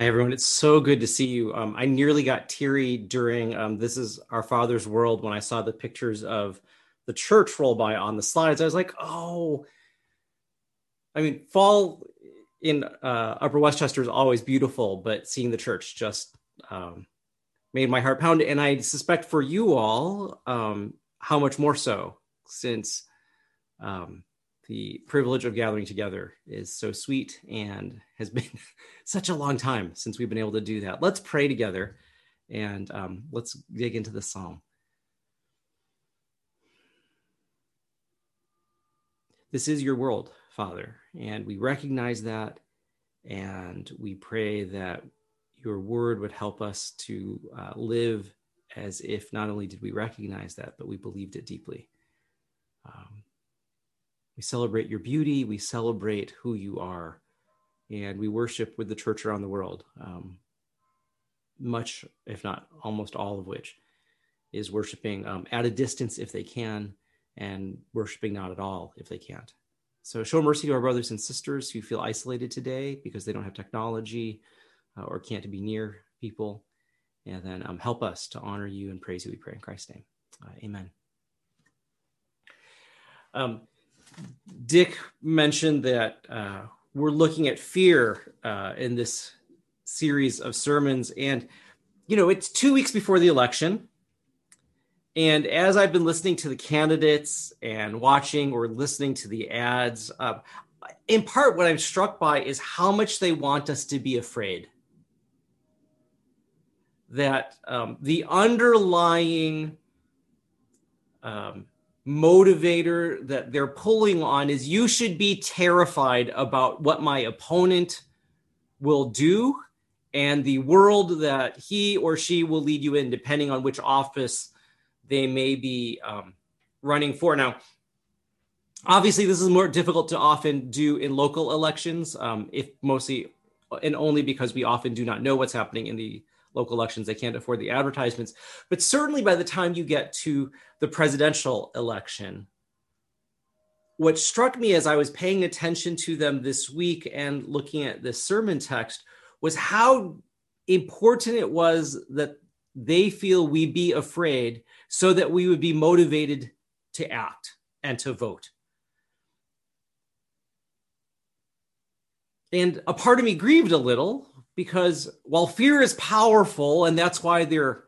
Hi, everyone. It's so good to see you. Um, I nearly got teary during um, This Is Our Father's World when I saw the pictures of the church roll by on the slides. I was like, oh, I mean, fall in uh, Upper Westchester is always beautiful, but seeing the church just um, made my heart pound. And I suspect for you all, um, how much more so since um, the privilege of gathering together is so sweet and has been such a long time since we've been able to do that. Let's pray together and um, let's dig into the psalm. This is your world, Father, and we recognize that, and we pray that your word would help us to uh, live as if not only did we recognize that, but we believed it deeply. Um, we celebrate your beauty, we celebrate who you are, and we worship with the church around the world. Um, much, if not almost all of which, is worshiping um, at a distance if they can, and worshiping not at all if they can't. So show mercy to our brothers and sisters who feel isolated today because they don't have technology uh, or can't be near people. And then um, help us to honor you and praise you, we pray in Christ's name. Uh, amen. Um, Dick mentioned that uh, we're looking at fear uh, in this series of sermons. And, you know, it's two weeks before the election. And as I've been listening to the candidates and watching or listening to the ads, uh, in part, what I'm struck by is how much they want us to be afraid. That um, the underlying um, motivator that they're pulling on is you should be terrified about what my opponent will do and the world that he or she will lead you in, depending on which office they may be um, running for. Now, obviously, this is more difficult to often do in local elections, um, if mostly and only because we often do not know what's happening in the local elections. They can't afford the advertisements. But certainly by the time you get to the presidential election, what struck me as I was paying attention to them this week and looking at this sermon text was how important it was that they feel we be afraid so that we would be motivated to act and to vote. And a part of me grieved a little because while fear is powerful, and that's why they're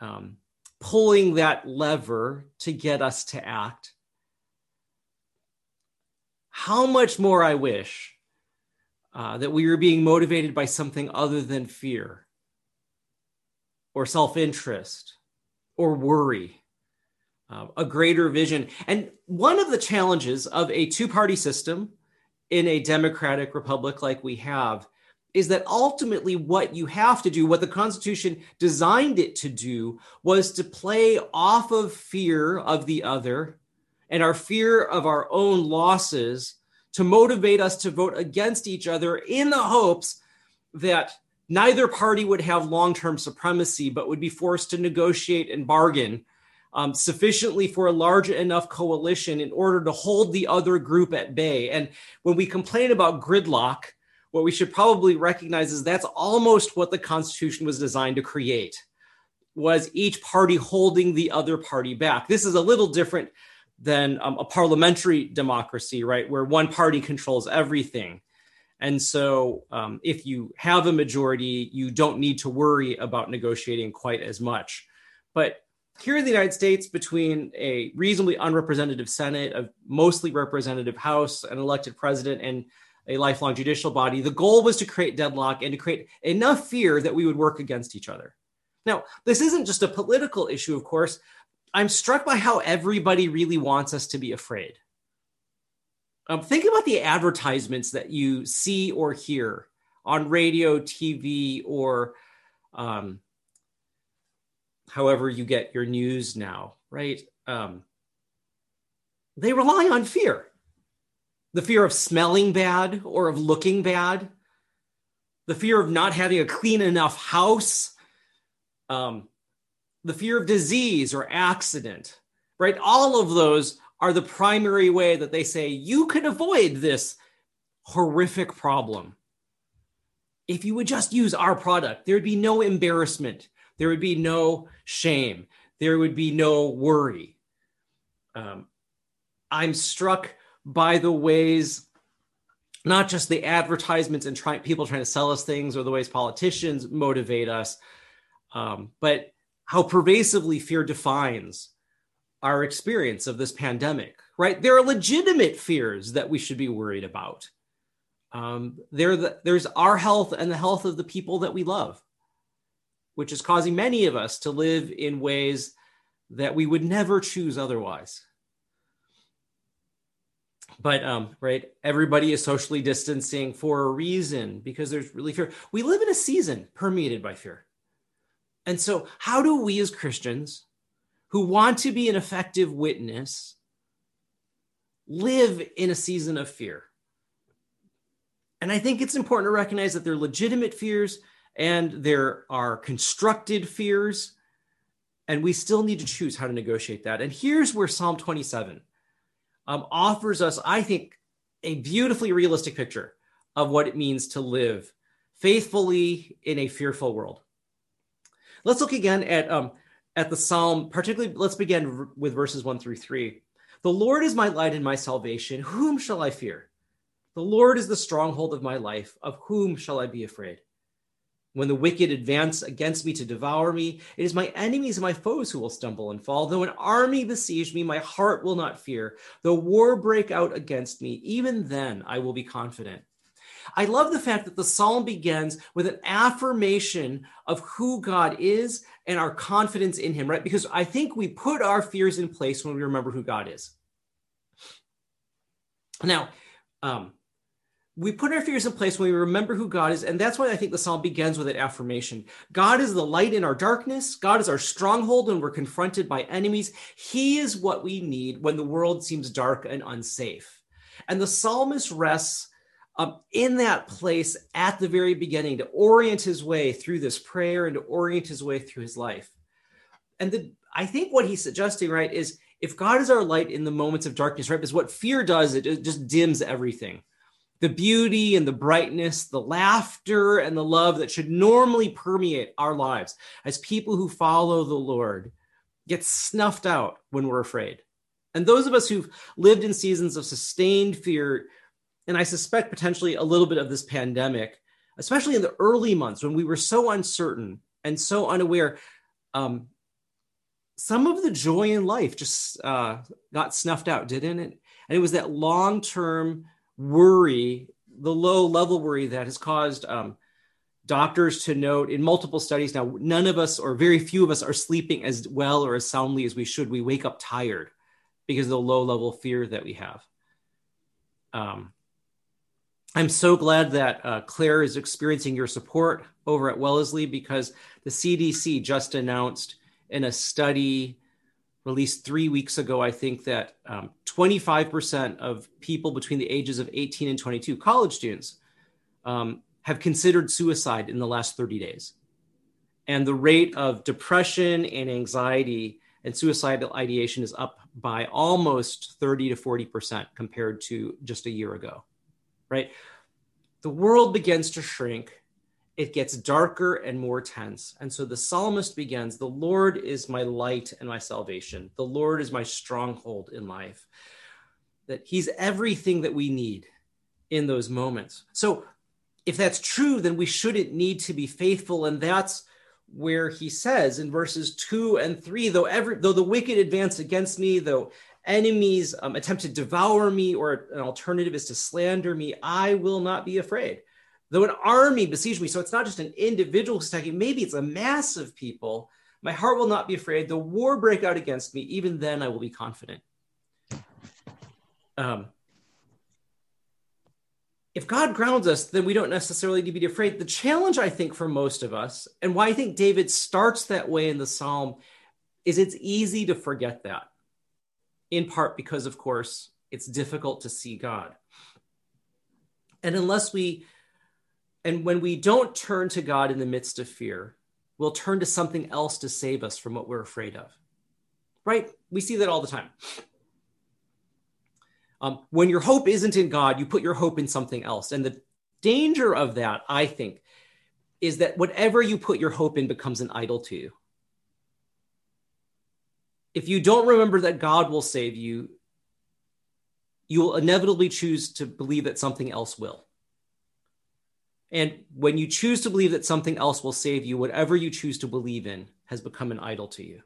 um, pulling that lever to get us to act, how much more I wish uh, that we were being motivated by something other than fear or self interest or worry. Uh, a greater vision. And one of the challenges of a two party system in a democratic republic like we have is that ultimately what you have to do, what the Constitution designed it to do, was to play off of fear of the other and our fear of our own losses to motivate us to vote against each other in the hopes that neither party would have long term supremacy, but would be forced to negotiate and bargain um, sufficiently for a large enough coalition in order to hold the other group at bay. And when we complain about gridlock, what we should probably recognize is that's almost what the Constitution was designed to create was each party holding the other party back. This is a little different than um, a parliamentary democracy, right, where one party controls everything. And so, um, if you have a majority, you don't need to worry about negotiating quite as much. But here in the United States, between a reasonably unrepresentative Senate, a mostly representative House, an elected president, and a lifelong judicial body. The goal was to create deadlock and to create enough fear that we would work against each other. Now, this isn't just a political issue, of course. I'm struck by how everybody really wants us to be afraid. Um, think about the advertisements that you see or hear on radio, TV, or um, however you get your news now, right? Um, they rely on fear the fear of smelling bad or of looking bad, the fear of not having a clean enough house, um, the fear of disease or accident, right? All of those are the primary way that they say you can avoid this horrific problem if you would just use our product, there would be no embarrassment, there would be no shame, there would be no worry. Um, I'm struck by the ways not just the advertisements and try, people trying to sell us things or the ways politicians motivate us, um, but how pervasively fear defines our experience of this pandemic, right? There are legitimate fears that we should be worried about. Um, the, there's our health and the health of the people that we love, which is causing many of us to live in ways that we would never choose otherwise but um, right everybody is socially distancing for a reason because there's really fear. We live in a season permeated by fear. And so how do we as christians who want to be an effective witness live in a season of fear? And i think it's important to recognize that there are legitimate fears and there are constructed fears and we still need to choose how to negotiate that. And here's where psalm 27 um, offers us, I think, a beautifully realistic picture of what it means to live faithfully in a fearful world. Let's look again at um, at the psalm, particularly. Let's begin with verses one through three. The Lord is my light and my salvation. Whom shall I fear? The Lord is the stronghold of my life. Of whom shall I be afraid? When the wicked advance against me to devour me, it is my enemies and my foes who will stumble and fall. Though an army besiege me, my heart will not fear. Though war break out against me, even then I will be confident. I love the fact that the psalm begins with an affirmation of who God is and our confidence in him, right? Because I think we put our fears in place when we remember who God is. Now, um, we put our fears in place when we remember who God is. And that's why I think the psalm begins with an affirmation. God is the light in our darkness. God is our stronghold when we're confronted by enemies. He is what we need when the world seems dark and unsafe. And the psalmist rests um, in that place at the very beginning to orient his way through this prayer and to orient his way through his life. And the, I think what he's suggesting, right, is if God is our light in the moments of darkness, right, is what fear does, it, it just dims everything the beauty and the brightness, the laughter and the love that should normally permeate our lives as people who follow the Lord gets snuffed out when we're afraid. And those of us who've lived in seasons of sustained fear, and I suspect potentially a little bit of this pandemic, especially in the early months when we were so uncertain and so unaware, um, some of the joy in life just uh, got snuffed out, didn't it? And it was that long term worry, the low level worry that has caused um, doctors to note in multiple studies now, none of us or very few of us are sleeping as well or as soundly as we should. We wake up tired because of the low level fear that we have. Um, I'm so glad that uh, Claire is experiencing your support over at Wellesley because the CDC just announced in a study released three weeks ago, I think that um, 25% of people between the ages of 18 and 22, college students, um, have considered suicide in the last 30 days. And the rate of depression and anxiety and suicidal ideation is up by almost 30 to 40% compared to just a year ago, right? The world begins to shrink it gets darker and more tense. And so the psalmist begins The Lord is my light and my salvation. The Lord is my stronghold in life. That he's everything that we need in those moments. So if that's true, then we shouldn't need to be faithful. And that's where he says in verses two and three, though every though the wicked advance against me, though enemies um, attempt to devour me, or an alternative is to slander me, I will not be afraid Though an army besiege me, so it's not just an individual who's attacking, maybe it's a mass of people. My heart will not be afraid. The war break out against me. Even then, I will be confident. Um, if God grounds us, then we don't necessarily need to be afraid. The challenge, I think, for most of us, and why I think David starts that way in the psalm, is it's easy to forget that, in part because, of course, it's difficult to see God. And unless we and when we don't turn to God in the midst of fear, we'll turn to something else to save us from what we're afraid of. Right? We see that all the time. Um, when your hope isn't in God, you put your hope in something else. And the danger of that, I think, is that whatever you put your hope in becomes an idol to you. If you don't remember that God will save you, you will inevitably choose to believe that something else will. And when you choose to believe that something else will save you, whatever you choose to believe in has become an idol to you.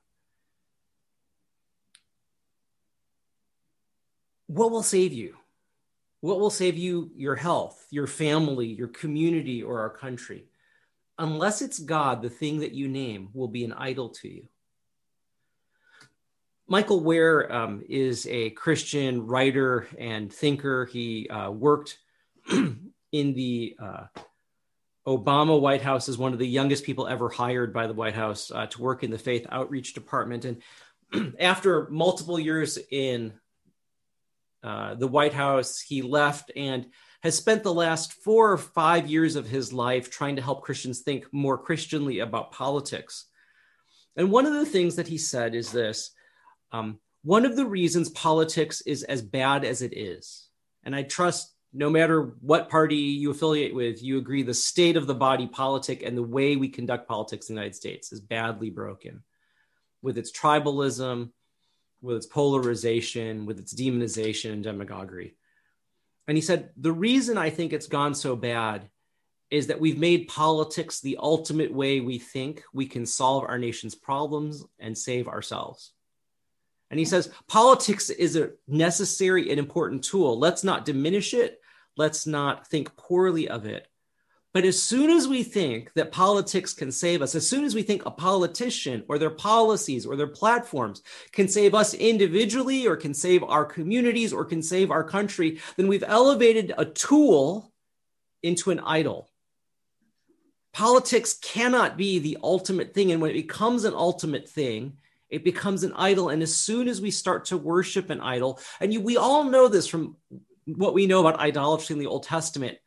What will save you? What will save you your health, your family, your community, or our country? Unless it's God, the thing that you name will be an idol to you. Michael Wear um, is a Christian writer and thinker. He uh, worked in the uh, Obama White House is one of the youngest people ever hired by the White House uh, to work in the faith outreach department. And after multiple years in uh, the White House, he left and has spent the last four or five years of his life trying to help Christians think more Christianly about politics. And one of the things that he said is this um, one of the reasons politics is as bad as it is, and I trust no matter what party you affiliate with, you agree the state of the body politic and the way we conduct politics in the United States is badly broken with its tribalism, with its polarization, with its demonization and demagoguery. And he said, The reason I think it's gone so bad is that we've made politics the ultimate way we think we can solve our nation's problems and save ourselves. And he says politics is a necessary and important tool. Let's not diminish it. Let's not think poorly of it. But as soon as we think that politics can save us, as soon as we think a politician or their policies or their platforms can save us individually or can save our communities or can save our country, then we've elevated a tool into an idol. Politics cannot be the ultimate thing. And when it becomes an ultimate thing, it becomes an idol. And as soon as we start to worship an idol, and you, we all know this from what we know about idolatry in the Old Testament,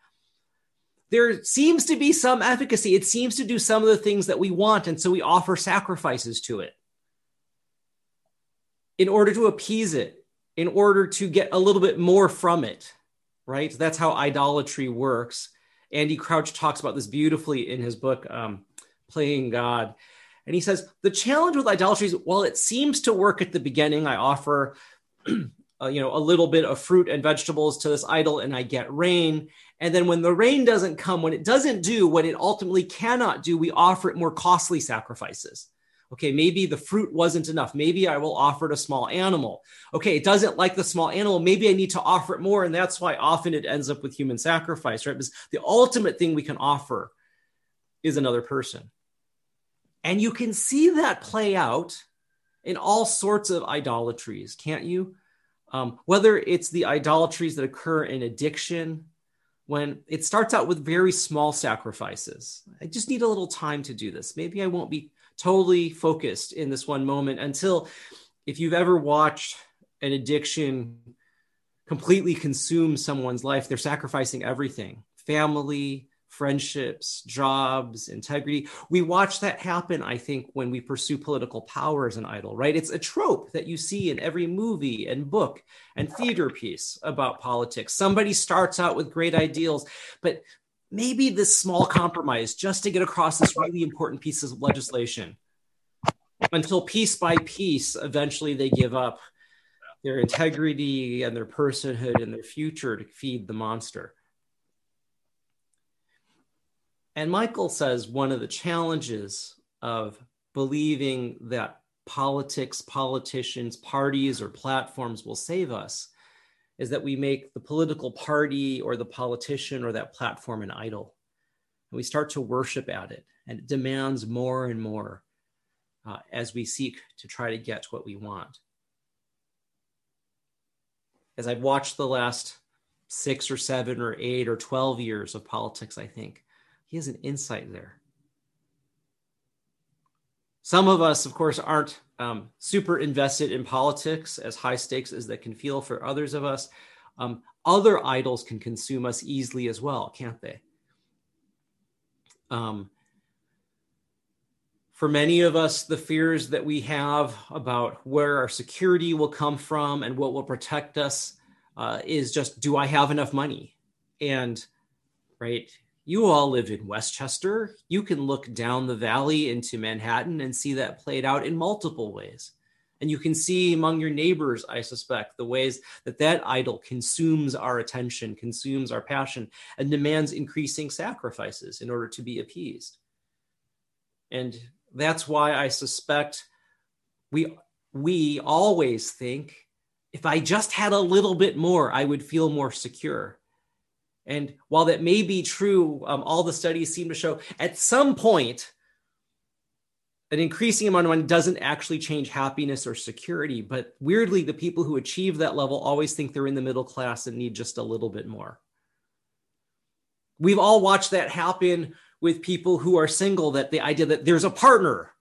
there seems to be some efficacy. It seems to do some of the things that we want. And so we offer sacrifices to it in order to appease it, in order to get a little bit more from it, right? That's how idolatry works. Andy Crouch talks about this beautifully in his book, um, Playing God. And he says the challenge with idolatry is while it seems to work at the beginning, I offer, uh, you know, a little bit of fruit and vegetables to this idol, and I get rain. And then when the rain doesn't come, when it doesn't do what it ultimately cannot do, we offer it more costly sacrifices. Okay, maybe the fruit wasn't enough. Maybe I will offer it a small animal. Okay, it doesn't like the small animal. Maybe I need to offer it more. And that's why often it ends up with human sacrifice, right? Because the ultimate thing we can offer is another person. And you can see that play out in all sorts of idolatries, can't you? Um, whether it's the idolatries that occur in addiction, when it starts out with very small sacrifices. I just need a little time to do this. Maybe I won't be totally focused in this one moment until if you've ever watched an addiction completely consume someone's life, they're sacrificing everything family, friendships, jobs, integrity. We watch that happen, I think, when we pursue political power as an idol, right? It's a trope that you see in every movie and book and theater piece about politics. Somebody starts out with great ideals, but maybe this small compromise just to get across this really important piece of legislation until piece by piece, eventually they give up their integrity and their personhood and their future to feed the monster. And Michael says one of the challenges of believing that politics, politicians, parties, or platforms will save us is that we make the political party or the politician or that platform an idol. And we start to worship at it, and it demands more and more uh, as we seek to try to get what we want. As I've watched the last six or seven or eight or 12 years of politics, I think he has an insight there. Some of us, of course, aren't um, super invested in politics, as high stakes as that can feel for others of us. Um, other idols can consume us easily as well, can't they? Um, for many of us, the fears that we have about where our security will come from and what will protect us uh, is just do I have enough money? And right, You all live in Westchester. You can look down the valley into Manhattan and see that played out in multiple ways. And you can see among your neighbors, I suspect, the ways that that idol consumes our attention, consumes our passion, and demands increasing sacrifices in order to be appeased. And that's why I suspect we we always think if I just had a little bit more, I would feel more secure. And while that may be true, um, all the studies seem to show at some point an increasing amount of money doesn't actually change happiness or security. But weirdly, the people who achieve that level always think they're in the middle class and need just a little bit more. We've all watched that happen with people who are single, that the idea that there's a partner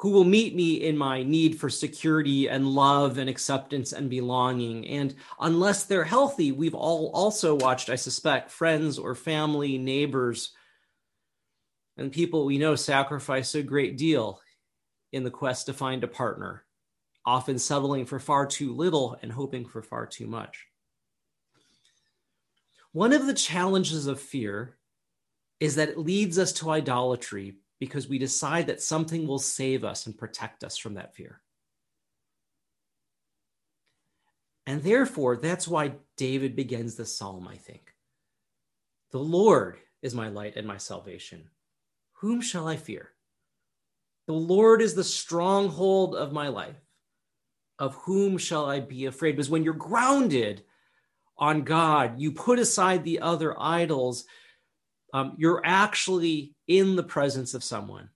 who will meet me in my need for security and love and acceptance and belonging. And unless they're healthy, we've all also watched, I suspect, friends or family, neighbors and people we know sacrifice a great deal in the quest to find a partner, often settling for far too little and hoping for far too much. One of the challenges of fear is that it leads us to idolatry because we decide that something will save us and protect us from that fear. And therefore, that's why David begins the psalm, I think. The Lord is my light and my salvation. Whom shall I fear? The Lord is the stronghold of my life. Of whom shall I be afraid? Because when you're grounded on God, you put aside the other idols, um, you're actually in the presence of someone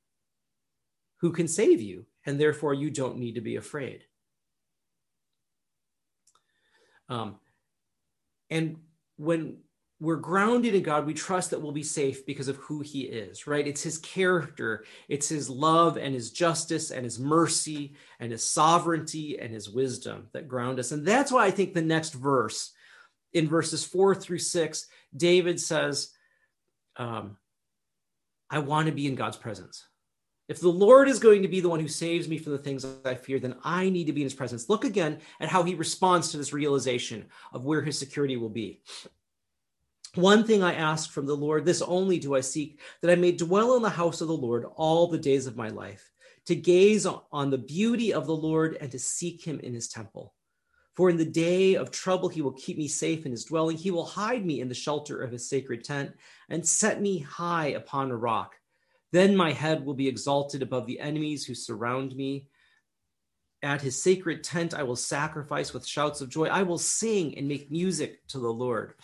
who can save you, and therefore you don't need to be afraid. Um, and when we're grounded in God. We trust that we'll be safe because of who He is, right? It's His character, it's His love and His justice and His mercy and His sovereignty and His wisdom that ground us. And that's why I think the next verse, in verses four through six, David says, um, I want to be in God's presence. If the Lord is going to be the one who saves me from the things I fear, then I need to be in his presence. Look again at how he responds to this realization of where his security will be. One thing I ask from the Lord, this only do I seek, that I may dwell in the house of the Lord all the days of my life, to gaze on the beauty of the Lord and to seek him in his temple. For in the day of trouble, he will keep me safe in his dwelling. He will hide me in the shelter of his sacred tent and set me high upon a rock. Then my head will be exalted above the enemies who surround me. At his sacred tent, I will sacrifice with shouts of joy. I will sing and make music to the Lord.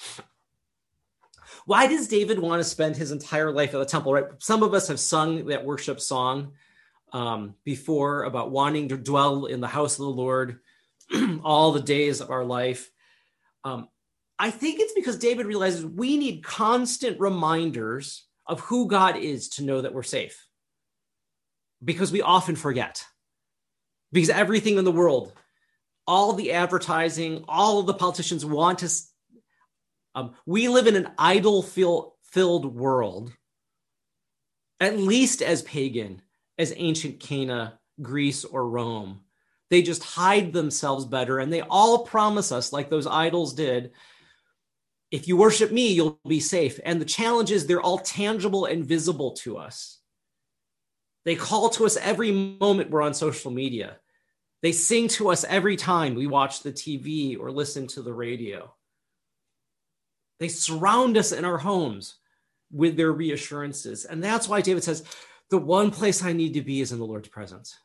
Why does David want to spend his entire life at the temple? Right. Some of us have sung that worship song um, before about wanting to dwell in the house of the Lord all the days of our life. Um, I think it's because David realizes we need constant reminders of who God is to know that we're safe. Because we often forget. Because everything in the world, all the advertising, all the politicians want to um, we live in an idol filled world, at least as pagan as ancient Canaan, Greece, or Rome. They just hide themselves better and they all promise us, like those idols did, if you worship me, you'll be safe. And the challenge is they're all tangible and visible to us. They call to us every moment we're on social media. They sing to us every time we watch the TV or listen to the radio. They surround us in our homes with their reassurances. And that's why David says, the one place I need to be is in the Lord's presence.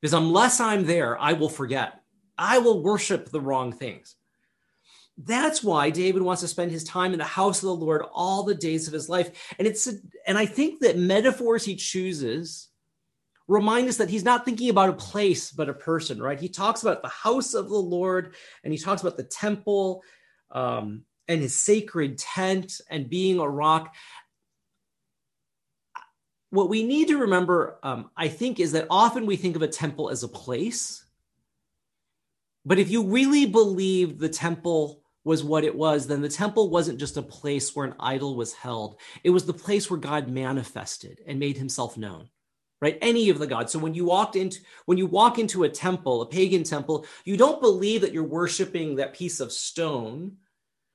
Because unless I'm there, I will forget. I will worship the wrong things. That's why David wants to spend his time in the house of the Lord all the days of his life. And it's a, and I think that metaphors he chooses remind us that he's not thinking about a place but a person, right? He talks about the house of the Lord and he talks about the temple um, and his sacred tent and being a rock. What we need to remember, um, I think, is that often we think of a temple as a place. But if you really believe the temple was what it was, then the temple wasn't just a place where an idol was held. It was the place where God manifested and made himself known. Right? Any of the gods. So when you walked into when you walk into a temple, a pagan temple, you don't believe that you're worshiping that piece of stone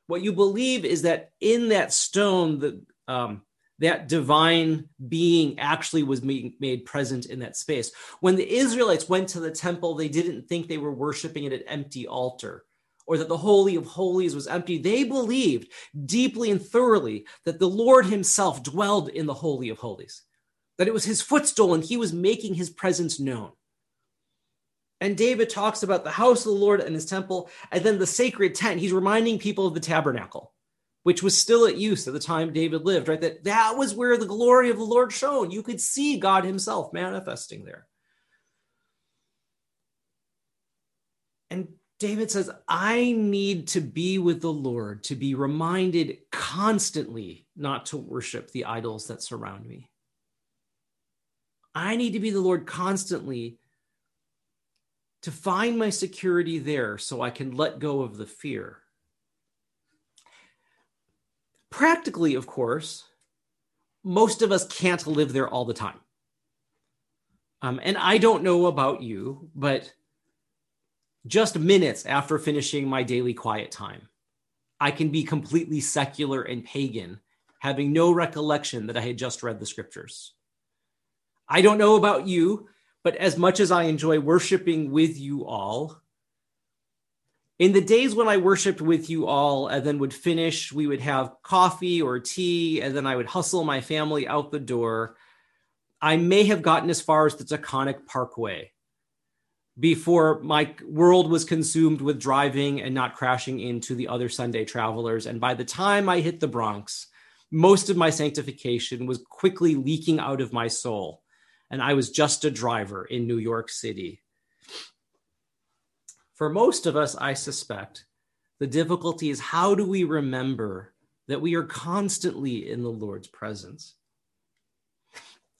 What you believe is that in that stone, the um, that divine being actually was made, present in that space. When the Israelites went to the temple, they didn't think they were worshiping at an empty altar or that the Holy of Holies was empty. They believed deeply and thoroughly that the Lord Himself dwelled in the Holy of Holies, that it was His footstool and He was making His presence known. And David talks about the house of the Lord and His temple, and then the sacred tent. He's reminding people of the tabernacle, which was still at use at the time David lived, right? That that was where the glory of the Lord shone. You could see God Himself manifesting there. And David says, I need to be with the Lord, to be reminded constantly not to worship the idols that surround me. I need to be the Lord constantly to find my security there so I can let go of the fear. Practically, of course, most of us can't live there all the time. Um, and I don't know about you, but just minutes after finishing my daily quiet time. I can be completely secular and pagan, having no recollection that I had just read the scriptures. I don't know about you, but as much as I enjoy worshiping with you all, in the days when I worshiped with you all and then would finish, we would have coffee or tea, and then I would hustle my family out the door. I may have gotten as far as the Taconic Parkway before my world was consumed with driving and not crashing into the other Sunday travelers. And by the time I hit the Bronx, most of my sanctification was quickly leaking out of my soul. And I was just a driver in New York City. For most of us, I suspect, the difficulty is how do we remember that we are constantly in the Lord's presence?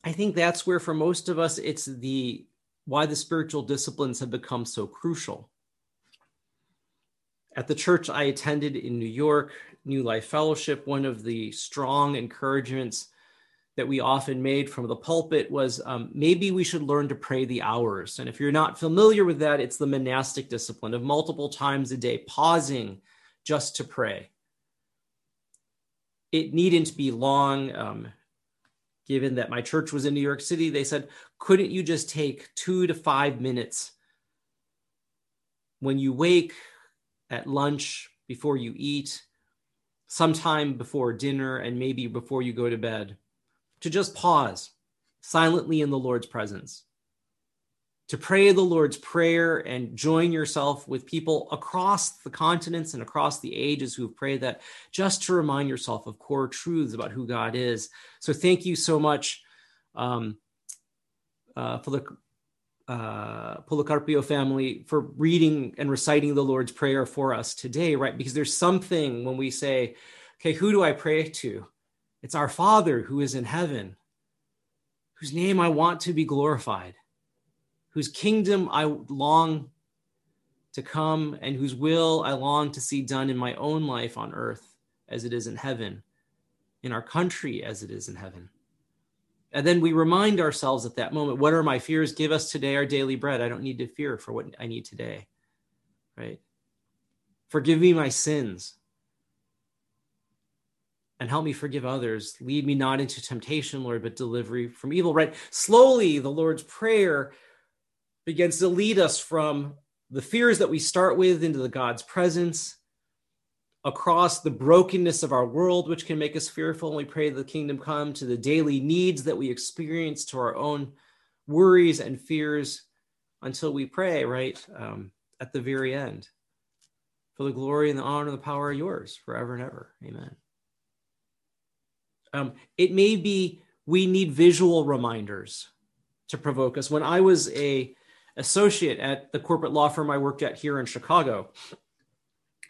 I think that's where, for most of us, it's the why the spiritual disciplines have become so crucial. At the church I attended in New York, New Life Fellowship, one of the strong encouragements that we often made from the pulpit was um, maybe we should learn to pray the hours. And if you're not familiar with that, it's the monastic discipline of multiple times a day pausing just to pray. It needn't be long. Um, given that my church was in New York City, they said, couldn't you just take two to five minutes when you wake at lunch, before you eat, sometime before dinner, and maybe before you go to bed, to just pause silently in the Lord's presence? to pray the Lord's Prayer and join yourself with people across the continents and across the ages who have prayed that, just to remind yourself of core truths about who God is. So, thank you so much um, uh, for the uh, Policarpio family for reading and reciting the Lord's Prayer for us today, right? Because there's something when we say, okay, who do I pray to? It's our Father who is in heaven, whose name I want to be glorified whose kingdom I long to come and whose will I long to see done in my own life on earth as it is in heaven, in our country as it is in heaven. And then we remind ourselves at that moment what are my fears? Give us today our daily bread. I don't need to fear for what I need today, right? Forgive me my sins and help me forgive others. Lead me not into temptation, Lord, but deliver from evil, right? Slowly, the Lord's Prayer begins to lead us from the fears that we start with into the God's presence, across the brokenness of our world, which can make us fearful, and we pray the kingdom come, to the daily needs that we experience, to our own worries and fears, until we pray, right, um, at the very end. For the glory and the honor and the power are yours forever and ever. Amen. Um, it may be we need visual reminders to provoke us. When I was a associate at the corporate law firm I worked at here in Chicago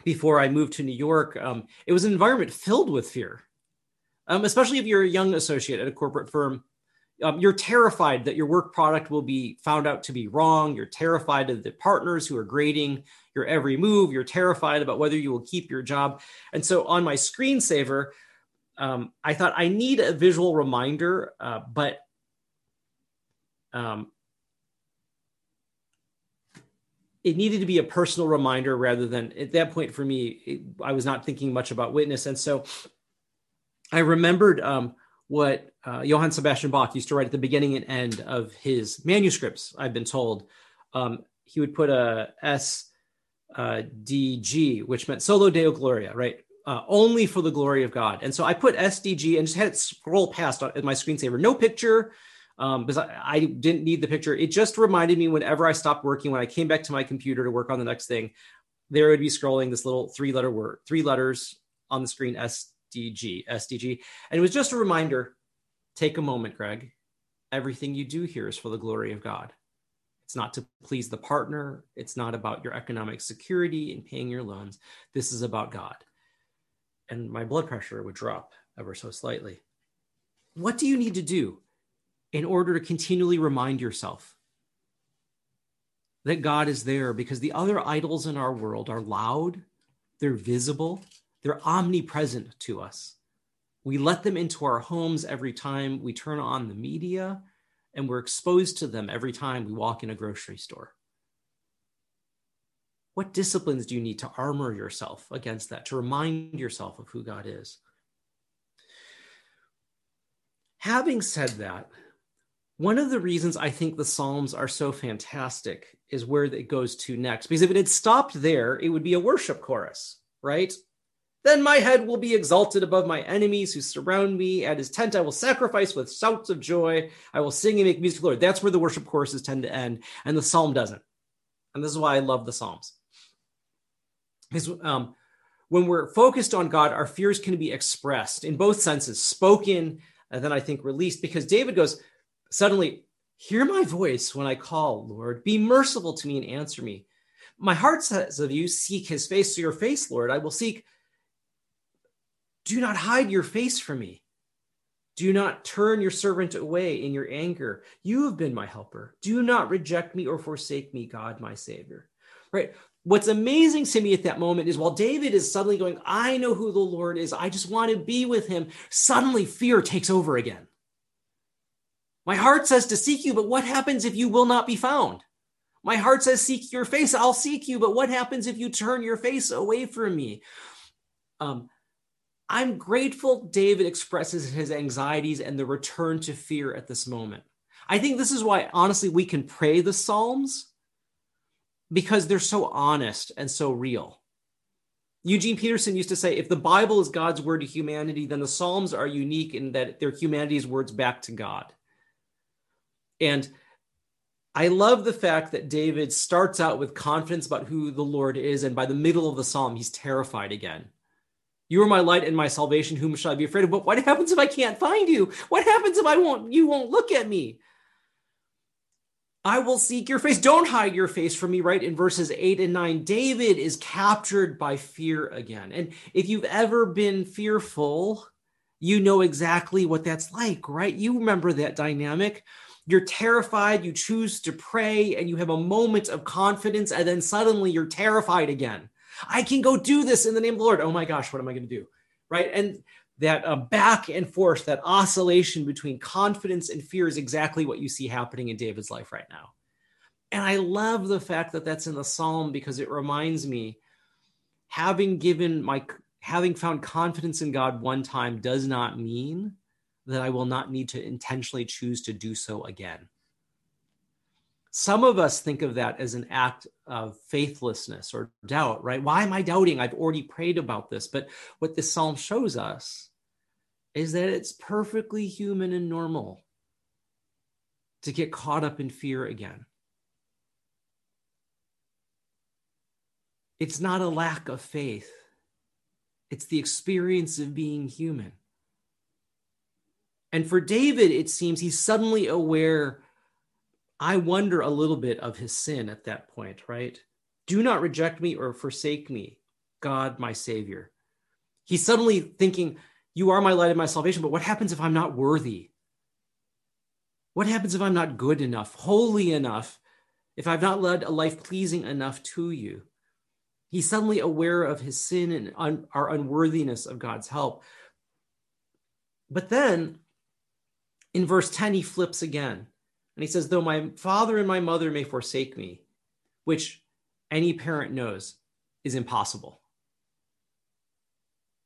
before I moved to New York, um, it was an environment filled with fear, um, especially if you're a young associate at a corporate firm. Um, you're terrified that your work product will be found out to be wrong. You're terrified of the partners who are grading your every move. You're terrified about whether you will keep your job. And so on my screensaver, um, I thought I need a visual reminder, uh, but um, it needed to be a personal reminder rather than at that point for me, it, I was not thinking much about witness. And so I remembered um, what uh, Johann Sebastian Bach used to write at the beginning and end of his manuscripts. I've been told um, he would put a S uh, D G, which meant soli Deo Gloria, right? Uh, only for the glory of God. And so I put SDG and just had it scroll past on, my screensaver. No picture, um, because I, I, didn't need the picture. It just reminded me whenever I stopped working, when I came back to my computer to work on the next thing, there would be scrolling this little three letter word, three letters on the screen, SDG, SDG. And it was just a reminder take a moment, Greg. Everything you do here is for the glory of God. It's not to please the partner. It's not about your economic security and paying your loans. This is about God. And my blood pressure would drop ever so slightly. What do you need to do in order to continually remind yourself that God is there? Because the other idols in our world are loud, they're visible, they're omnipresent to us. We let them into our homes every time we turn on the media and we're exposed to them every time we walk in a grocery store. What disciplines do you need to armor yourself against that, to remind yourself of who God is? Having said that, one of the reasons I think the Psalms are so fantastic is where it goes to next. Because if it had stopped there, it would be a worship chorus, right? Then my head will be exalted above my enemies who surround me. At his tent, I will sacrifice with shouts of joy. I will sing and make music, Lord. That's where the worship choruses tend to end, and the psalm doesn't. And this is why I love the psalms. Because um, when we're focused on God, our fears can be expressed in both senses, spoken, and then I think released. Because David goes, suddenly, hear my voice when I call, Lord. Be merciful to me and answer me. My heart says of you, seek his face. So your face, Lord, I will seek do not hide your face from me. Do not turn your servant away in your anger. You have been my helper. Do not reject me or forsake me, God, my Savior. Right? What's amazing to me at that moment is while David is suddenly going, I know who the Lord is. I just want to be with him. Suddenly fear takes over again. My heart says to seek you, but what happens if you will not be found? My heart says, Seek your face. I'll seek you, but what happens if you turn your face away from me? Um, I'm grateful David expresses his anxieties and the return to fear at this moment. I think this is why, honestly, we can pray the Psalms because they're so honest and so real. Eugene Peterson used to say if the Bible is God's word to humanity, then the Psalms are unique in that they're humanity's words back to God. And I love the fact that David starts out with confidence about who the Lord is, and by the middle of the psalm, he's terrified again. You are my light and my salvation. Whom shall I be afraid of? But what happens if I can't find you? What happens if I won't? You won't look at me. I will seek your face. Don't hide your face from me, right? In verses eight and nine, David is captured by fear again. And if you've ever been fearful, you know exactly what that's like, right? You remember that dynamic. You're terrified, you choose to pray, and you have a moment of confidence, and then suddenly you're terrified again. I can go do this in the name of the Lord. Oh my gosh, what am I going to do? Right. And that uh, back and forth, that oscillation between confidence and fear is exactly what you see happening in David's life right now. And I love the fact that that's in the psalm because it reminds me having given my having found confidence in God one time does not mean that I will not need to intentionally choose to do so again. Some of us think of that as an act of faithlessness or doubt, right? Why am I doubting? I've already prayed about this. But what this psalm shows us is that it's perfectly human and normal to get caught up in fear again. It's not a lack of faith, it's the experience of being human. And for David, it seems he's suddenly aware I wonder a little bit of his sin at that point, right? Do not reject me or forsake me, God, my Savior. He's suddenly thinking, You are my light and my salvation, but what happens if I'm not worthy? What happens if I'm not good enough, holy enough, if I've not led a life pleasing enough to you? He's suddenly aware of his sin and un- our unworthiness of God's help. But then in verse 10, he flips again. And he says, Though my father and my mother may forsake me, which any parent knows is impossible.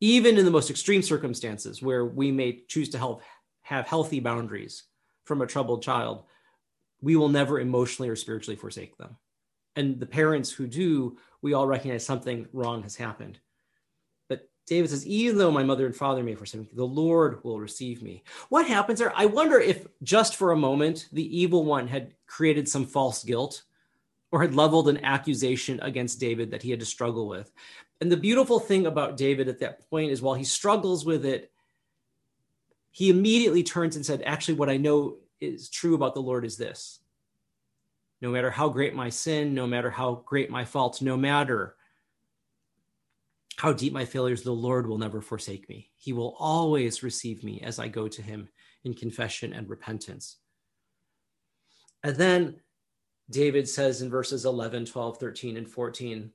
Even in the most extreme circumstances where we may choose to help have healthy boundaries from a troubled child, we will never emotionally or spiritually forsake them. And the parents who do, we all recognize something wrong has happened. But David says, even though my mother and father may forsake me, the Lord will receive me. What happens there? I wonder if just for a moment the evil one had created some false guilt or had leveled an accusation against David that he had to struggle with. And the beautiful thing about David at that point is while he struggles with it, he immediately turns and said, Actually, what I know is true about the Lord is this. No matter how great my sin, no matter how great my faults, no matter how deep my failures, the Lord will never forsake me. He will always receive me as I go to him in confession and repentance. And then David says in verses 11, 12, 13, and 14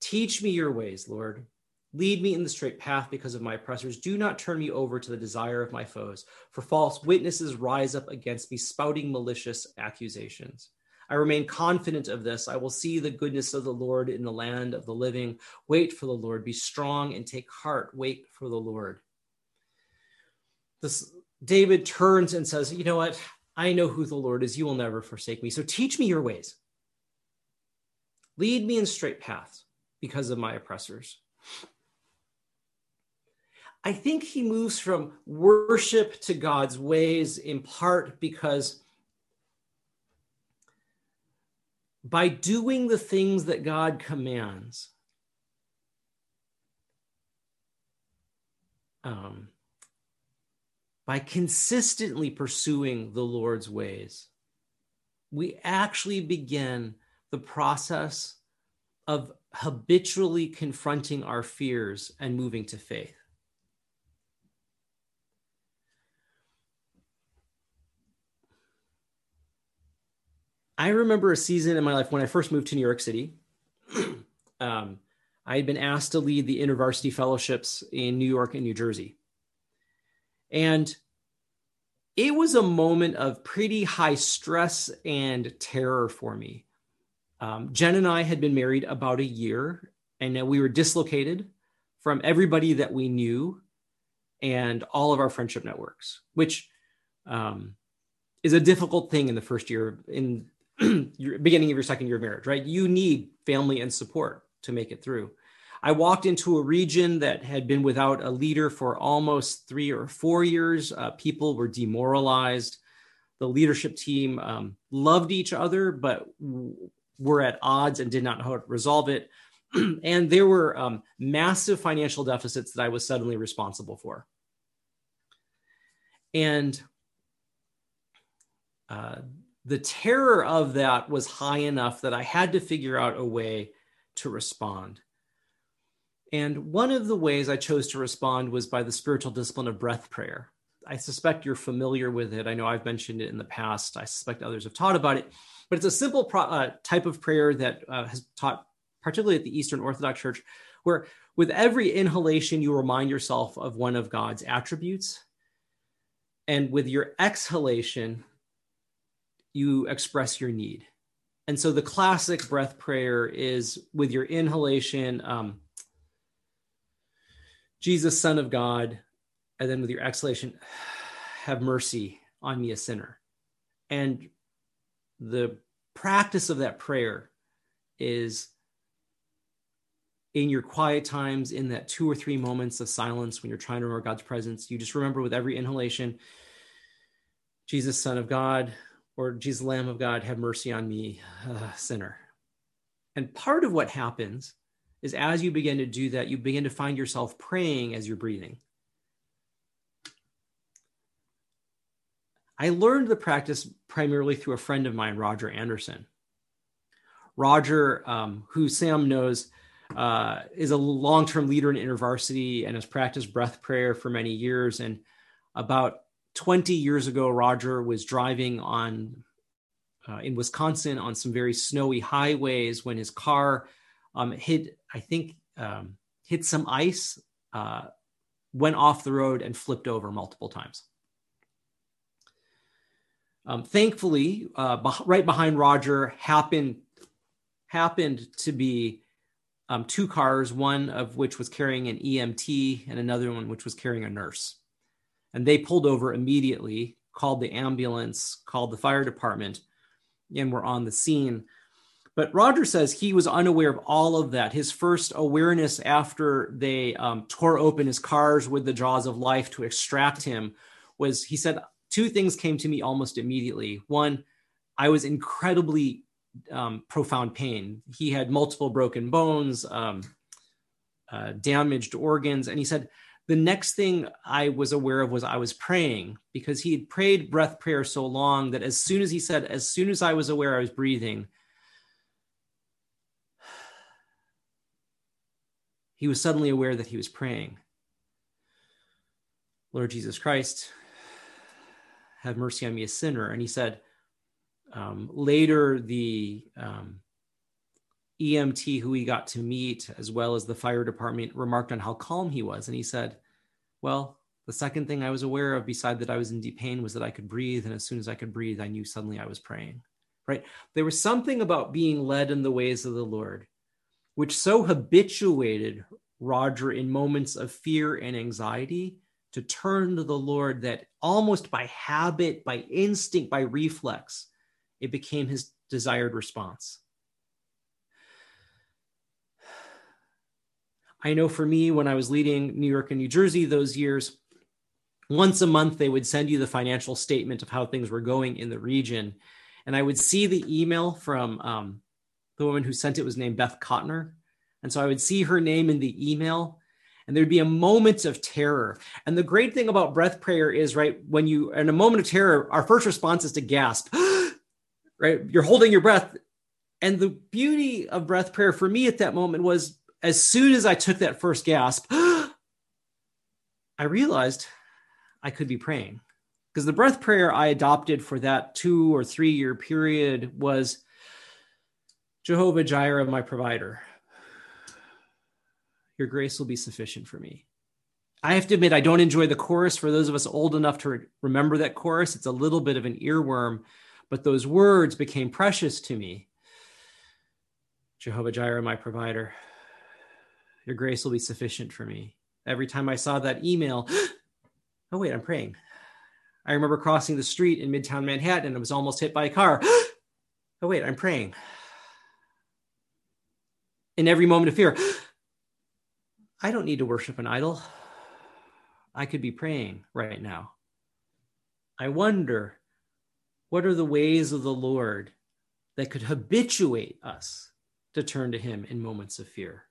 Teach me your ways, Lord. Lead me in the straight path because of my oppressors. Do not turn me over to the desire of my foes, for false witnesses rise up against me, spouting malicious accusations. I remain confident of this. I will see the goodness of the Lord in the land of the living. Wait for the Lord. Be strong and take heart. Wait for the Lord. This David turns and says, You know what? I know who the Lord is. You will never forsake me. So teach me your ways. Lead me in straight paths because of my oppressors. I think he moves from worship to God's ways in part because by doing the things that God commands, um, by consistently pursuing the Lord's ways, we actually begin the process of habitually confronting our fears and moving to faith. I remember a season in my life when I first moved to New York City. um, I had been asked to lead the InterVarsity fellowships in New York and New Jersey. And it was a moment of pretty high stress and terror for me. Um, Jen and I had been married about a year, and we were dislocated from everybody that we knew and all of our friendship networks, which um, is a difficult thing in the first year in your beginning of your second year of marriage, right? You need family and support to make it through. I walked into a region that had been without a leader for almost three or four years. Uh, people were demoralized. The leadership team um, loved each other, but w- were at odds and did not know how to resolve it. and there were um, massive financial deficits that I was suddenly responsible for. And uh, the terror of that was high enough that I had to figure out a way to respond. And one of the ways I chose to respond was by the spiritual discipline of breath prayer. I suspect you're familiar with it. I know I've mentioned it in the past. I suspect others have taught about it, but it's a simple pro- uh, type of prayer that uh, has taught, particularly at the Eastern Orthodox Church, where with every inhalation, you remind yourself of one of God's attributes. And with your exhalation, you express your need. And so the classic breath prayer is with your inhalation, um, Jesus, Son of God, and then with your exhalation, have mercy on me, a sinner. And the practice of that prayer is in your quiet times, in that two or three moments of silence when you're trying to remember God's presence, you just remember with every inhalation, Jesus, Son of God, or Jesus, Lamb of God, have mercy on me, uh, sinner. And part of what happens is as you begin to do that, you begin to find yourself praying as you're breathing. I learned the practice primarily through a friend of mine, Roger Anderson. Roger, um, who Sam knows, uh, is a long term leader in InterVarsity and has practiced breath prayer for many years. And about 20 years ago, Roger was driving on uh, in Wisconsin on some very snowy highways when his car um, hit, I think, um, hit some ice, uh, went off the road, and flipped over multiple times. Um, thankfully, uh, right behind Roger happened happened to be um, two cars, one of which was carrying an EMT and another one which was carrying a nurse. And they pulled over immediately, called the ambulance, called the fire department, and were on the scene. But Roger says he was unaware of all of that. His first awareness after they um, tore open his cars with the jaws of life to extract him was he said, two things came to me almost immediately. One, I was incredibly um, profound pain. He had multiple broken bones, um, uh, damaged organs. And he said, the next thing I was aware of was I was praying because he had prayed breath prayer so long that as soon as he said, as soon as I was aware I was breathing, he was suddenly aware that he was praying. Lord Jesus Christ, have mercy on me, a sinner. And he said, um, later, the um, EMT who he got to meet, as well as the fire department, remarked on how calm he was. And he said, Well, the second thing I was aware of, beside that I was in deep pain, was that I could breathe. And as soon as I could breathe, I knew suddenly I was praying. Right? There was something about being led in the ways of the Lord, which so habituated Roger in moments of fear and anxiety to turn to the Lord that almost by habit, by instinct, by reflex, it became his desired response. I know for me, when I was leading New York and New Jersey those years, once a month they would send you the financial statement of how things were going in the region. And I would see the email from um, the woman who sent it was named Beth Kotner. And so I would see her name in the email and there'd be a moment of terror. And the great thing about breath prayer is, right, when you, in a moment of terror, our first response is to gasp. right? You're holding your breath. And the beauty of breath prayer for me at that moment was as soon as I took that first gasp, I realized I could be praying. Because the breath prayer I adopted for that two or three year period was Jehovah Jireh, my provider. Your grace will be sufficient for me. I have to admit, I don't enjoy the chorus. For those of us old enough to re- remember that chorus, it's a little bit of an earworm but those words became precious to me. Jehovah Jireh, my provider, your grace will be sufficient for me. Every time I saw that email, oh, wait, I'm praying. I remember crossing the street in Midtown Manhattan and I was almost hit by a car. oh, wait, I'm praying. In every moment of fear, I don't need to worship an idol. I could be praying right now. I wonder what are the ways of the Lord that could habituate us to turn to Him in moments of fear?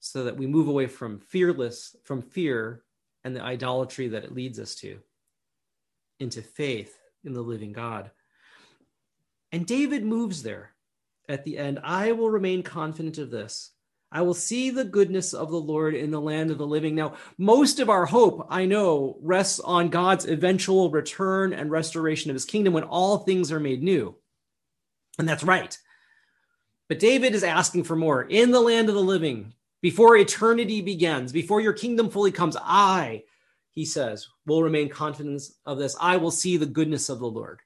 So that we move away from fearless, from fear and the idolatry that it leads us to, into faith in the living God. And David moves there at the end. I will remain confident of this I will see the goodness of the Lord in the land of the living. Now, most of our hope, I know, rests on God's eventual return and restoration of his kingdom when all things are made new. And that's right. But David is asking for more. In the land of the living, before eternity begins, before your kingdom fully comes, I, he says, will remain confident of this. I will see the goodness of the Lord.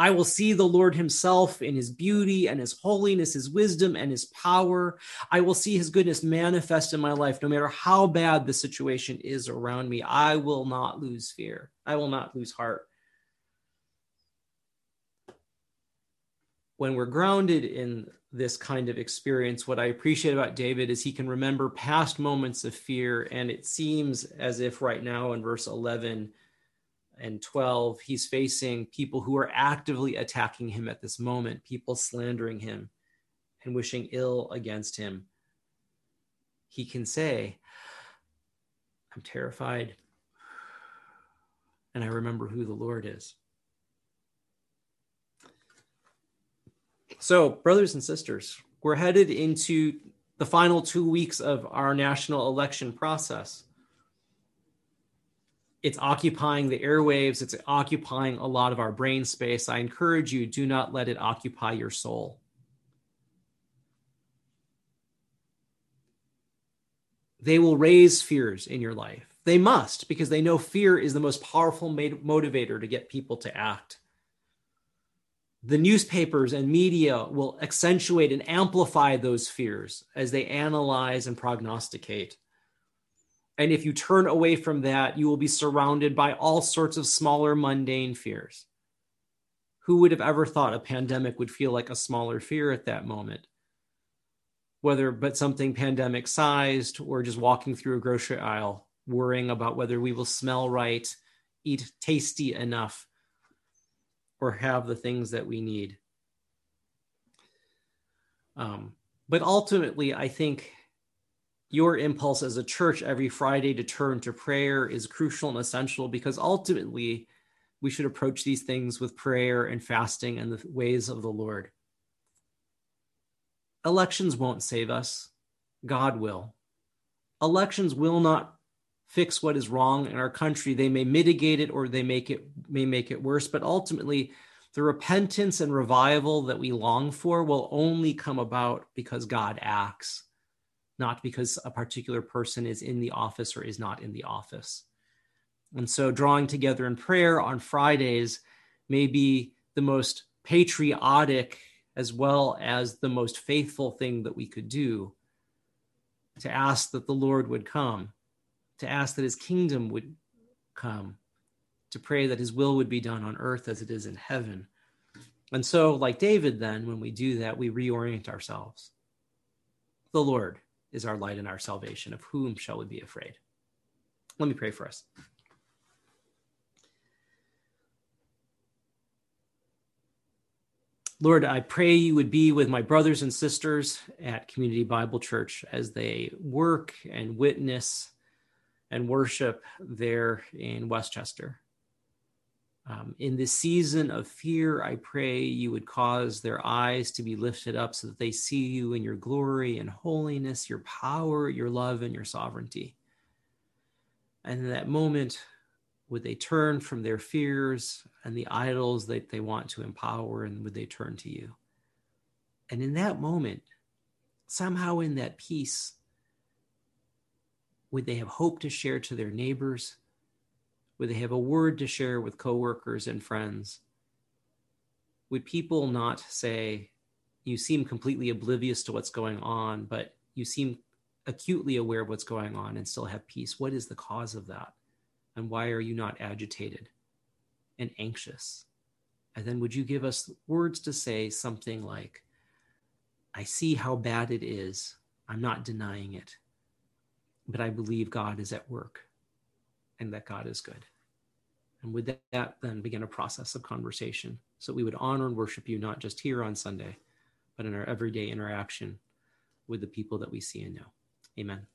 I will see the Lord himself in his beauty and his holiness, his wisdom and his power. I will see his goodness manifest in my life, no matter how bad the situation is around me. I will not lose fear. I will not lose heart. When we're grounded in this kind of experience, what I appreciate about David is he can remember past moments of fear. And it seems as if right now in verse 11, and 12, he's facing people who are actively attacking him at this moment, people slandering him and wishing ill against him. He can say, I'm terrified, and I remember who the Lord is. So, brothers and sisters, we're headed into the final two weeks of our national election process it's occupying the airwaves it's occupying a lot of our brain space. I encourage you do not let it occupy your soul. They will raise fears in your life. They must because they know fear is the most powerful motivator to get people to act. The newspapers and media will accentuate and amplify those fears as they analyze and prognosticate. And if you turn away from that, you will be surrounded by all sorts of smaller, mundane fears. Who would have ever thought a pandemic would feel like a smaller fear at that moment? Whether but something pandemic sized or just walking through a grocery aisle, worrying about whether we will smell right, eat tasty enough, or have the things that we need. Um, but ultimately, I think your impulse as a church every Friday to turn to prayer is crucial and essential because ultimately we should approach these things with prayer and fasting and the ways of the Lord. Elections won't save us, God will. Elections will not fix what is wrong in our country. They may mitigate it or they make it may make it worse, but ultimately the repentance and revival that we long for will only come about because God acts, not because a particular person is in the office or is not in the office. And so drawing together in prayer on Fridays may be the most patriotic as well as the most faithful thing that we could do to ask that the Lord would come to ask that his kingdom would come, to pray that his will would be done on earth as it is in heaven. And so, like David, then, when we do that, we reorient ourselves. The Lord is our light and our salvation. Of whom shall we be afraid? Let me pray for us. Lord, I pray you would be with my brothers and sisters at Community Bible Church as they work and witness and worship there in Westchester. Um, in this season of fear, I pray you would cause their eyes to be lifted up so that they see you in your glory and holiness, your power, your love, and your sovereignty. And in that moment, would they turn from their fears and the idols that they want to empower, and would they turn to you? And in that moment, somehow in that peace, would they have hope to share to their neighbors? Would they have a word to share with coworkers and friends? Would people not say, You seem completely oblivious to what's going on, but you seem acutely aware of what's going on and still have peace? What is the cause of that? And why are you not agitated and anxious? And then would you give us words to say something like, I see how bad it is. I'm not denying it but I believe God is at work and that God is good. And with that, then begin a process of conversation so we would honor and worship you, not just here on Sunday, but in our everyday interaction with the people that we see and know. Amen.